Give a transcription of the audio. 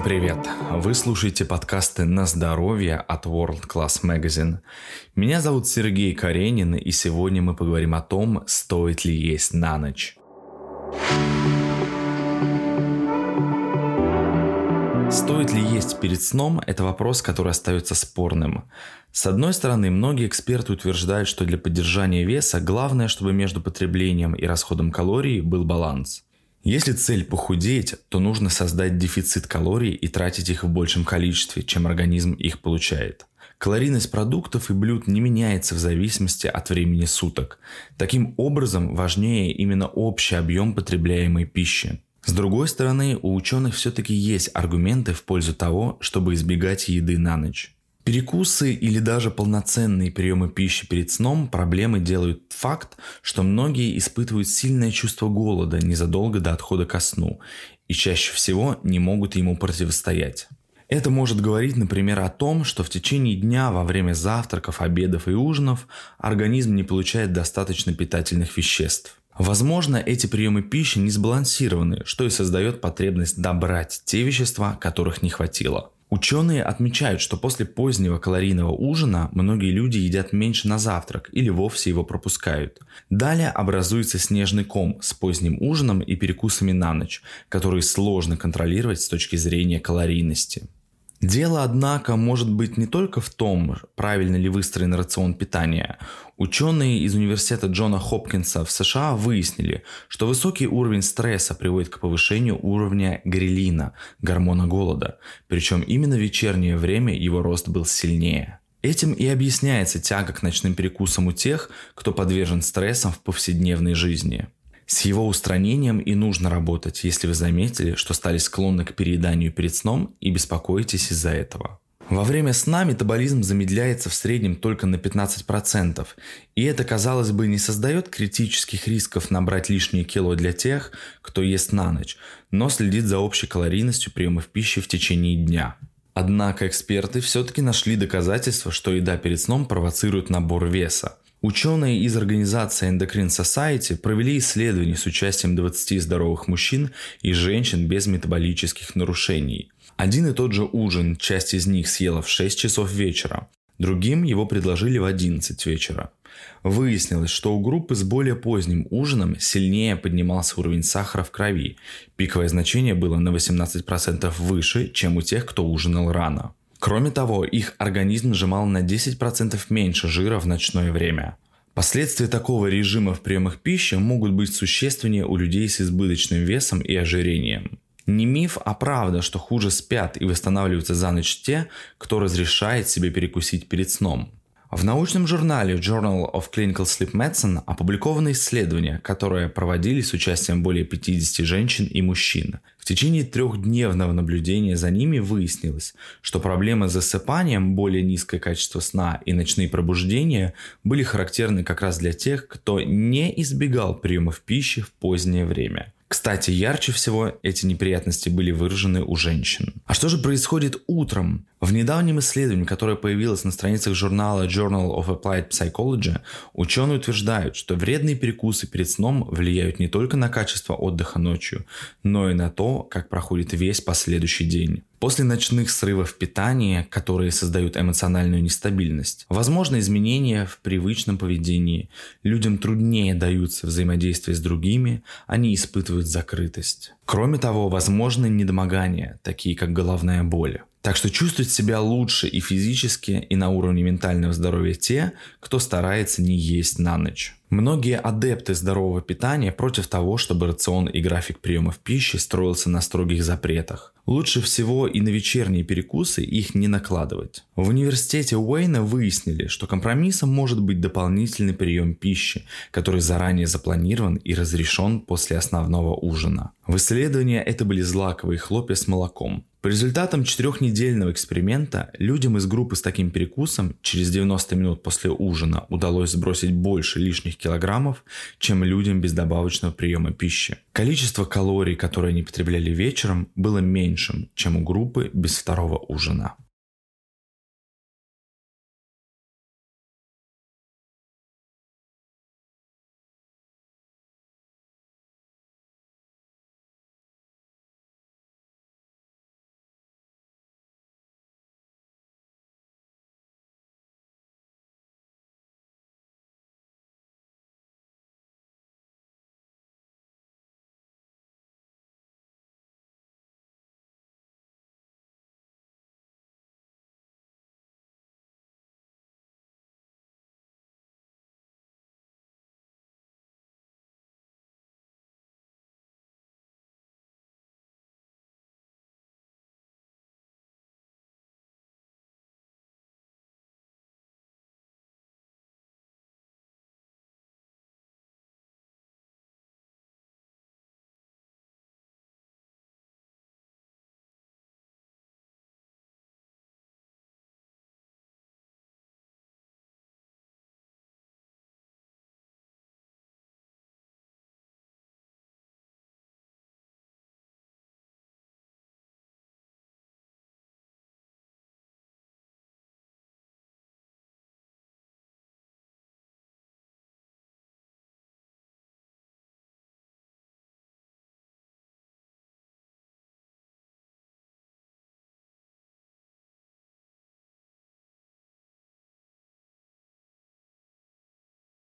Всем привет! Вы слушаете подкасты «На здоровье» от World Class Magazine. Меня зовут Сергей Каренин, и сегодня мы поговорим о том, стоит ли есть на ночь. Стоит ли есть перед сном – это вопрос, который остается спорным. С одной стороны, многие эксперты утверждают, что для поддержания веса главное, чтобы между потреблением и расходом калорий был баланс – если цель похудеть, то нужно создать дефицит калорий и тратить их в большем количестве, чем организм их получает. Калорийность продуктов и блюд не меняется в зависимости от времени суток. Таким образом, важнее именно общий объем потребляемой пищи. С другой стороны, у ученых все-таки есть аргументы в пользу того, чтобы избегать еды на ночь. Перекусы или даже полноценные приемы пищи перед сном проблемы делают факт, что многие испытывают сильное чувство голода незадолго до отхода ко сну и чаще всего не могут ему противостоять. Это может говорить, например, о том, что в течение дня во время завтраков, обедов и ужинов организм не получает достаточно питательных веществ. Возможно, эти приемы пищи не сбалансированы, что и создает потребность добрать те вещества, которых не хватило. Ученые отмечают, что после позднего калорийного ужина многие люди едят меньше на завтрак или вовсе его пропускают. Далее образуется снежный ком с поздним ужином и перекусами на ночь, которые сложно контролировать с точки зрения калорийности. Дело, однако, может быть не только в том, правильно ли выстроен рацион питания. Ученые из университета Джона Хопкинса в США выяснили, что высокий уровень стресса приводит к повышению уровня грелина, гормона голода, причем именно в вечернее время его рост был сильнее. Этим и объясняется тяга к ночным перекусам у тех, кто подвержен стрессам в повседневной жизни. С его устранением и нужно работать, если вы заметили, что стали склонны к перееданию перед сном и беспокоитесь из-за этого. Во время сна метаболизм замедляется в среднем только на 15%, и это, казалось бы, не создает критических рисков набрать лишние кило для тех, кто ест на ночь, но следит за общей калорийностью приемов пищи в течение дня. Однако эксперты все-таки нашли доказательства, что еда перед сном провоцирует набор веса. Ученые из организации Endocrine Society провели исследование с участием 20 здоровых мужчин и женщин без метаболических нарушений. Один и тот же ужин часть из них съела в 6 часов вечера, другим его предложили в 11 вечера. Выяснилось, что у группы с более поздним ужином сильнее поднимался уровень сахара в крови. Пиковое значение было на 18% выше, чем у тех, кто ужинал рано. Кроме того, их организм сжимал на 10% меньше жира в ночное время. Последствия такого режима в приемах пищи могут быть существеннее у людей с избыточным весом и ожирением. Не миф, а правда, что хуже спят и восстанавливаются за ночь те, кто разрешает себе перекусить перед сном. В научном журнале Journal of Clinical Sleep Medicine опубликованы исследования, которые проводились с участием более 50 женщин и мужчин. В течение трехдневного наблюдения за ними выяснилось, что проблемы с засыпанием, более низкое качество сна и ночные пробуждения были характерны как раз для тех, кто не избегал приемов пищи в позднее время – кстати, ярче всего эти неприятности были выражены у женщин. А что же происходит утром? В недавнем исследовании, которое появилось на страницах журнала Journal of Applied Psychology, ученые утверждают, что вредные перекусы перед сном влияют не только на качество отдыха ночью, но и на то, как проходит весь последующий день. После ночных срывов питания, которые создают эмоциональную нестабильность, возможно изменения в привычном поведении, людям труднее даются взаимодействие с другими, они испытывают закрытость. Кроме того, возможны недомогания, такие как головная боль. Так что чувствуют себя лучше и физически, и на уровне ментального здоровья те, кто старается не есть на ночь. Многие адепты здорового питания против того, чтобы рацион и график приемов пищи строился на строгих запретах. Лучше всего и на вечерние перекусы их не накладывать. В университете Уэйна выяснили, что компромиссом может быть дополнительный прием пищи, который заранее запланирован и разрешен после основного ужина. В исследовании это были злаковые хлопья с молоком. По результатам четырехнедельного эксперимента людям из группы с таким перекусом через 90 минут после ужина удалось сбросить больше лишних килограммов, чем людям без добавочного приема пищи. Количество калорий, которые они потребляли вечером, было меньшим, чем у группы без второго ужина.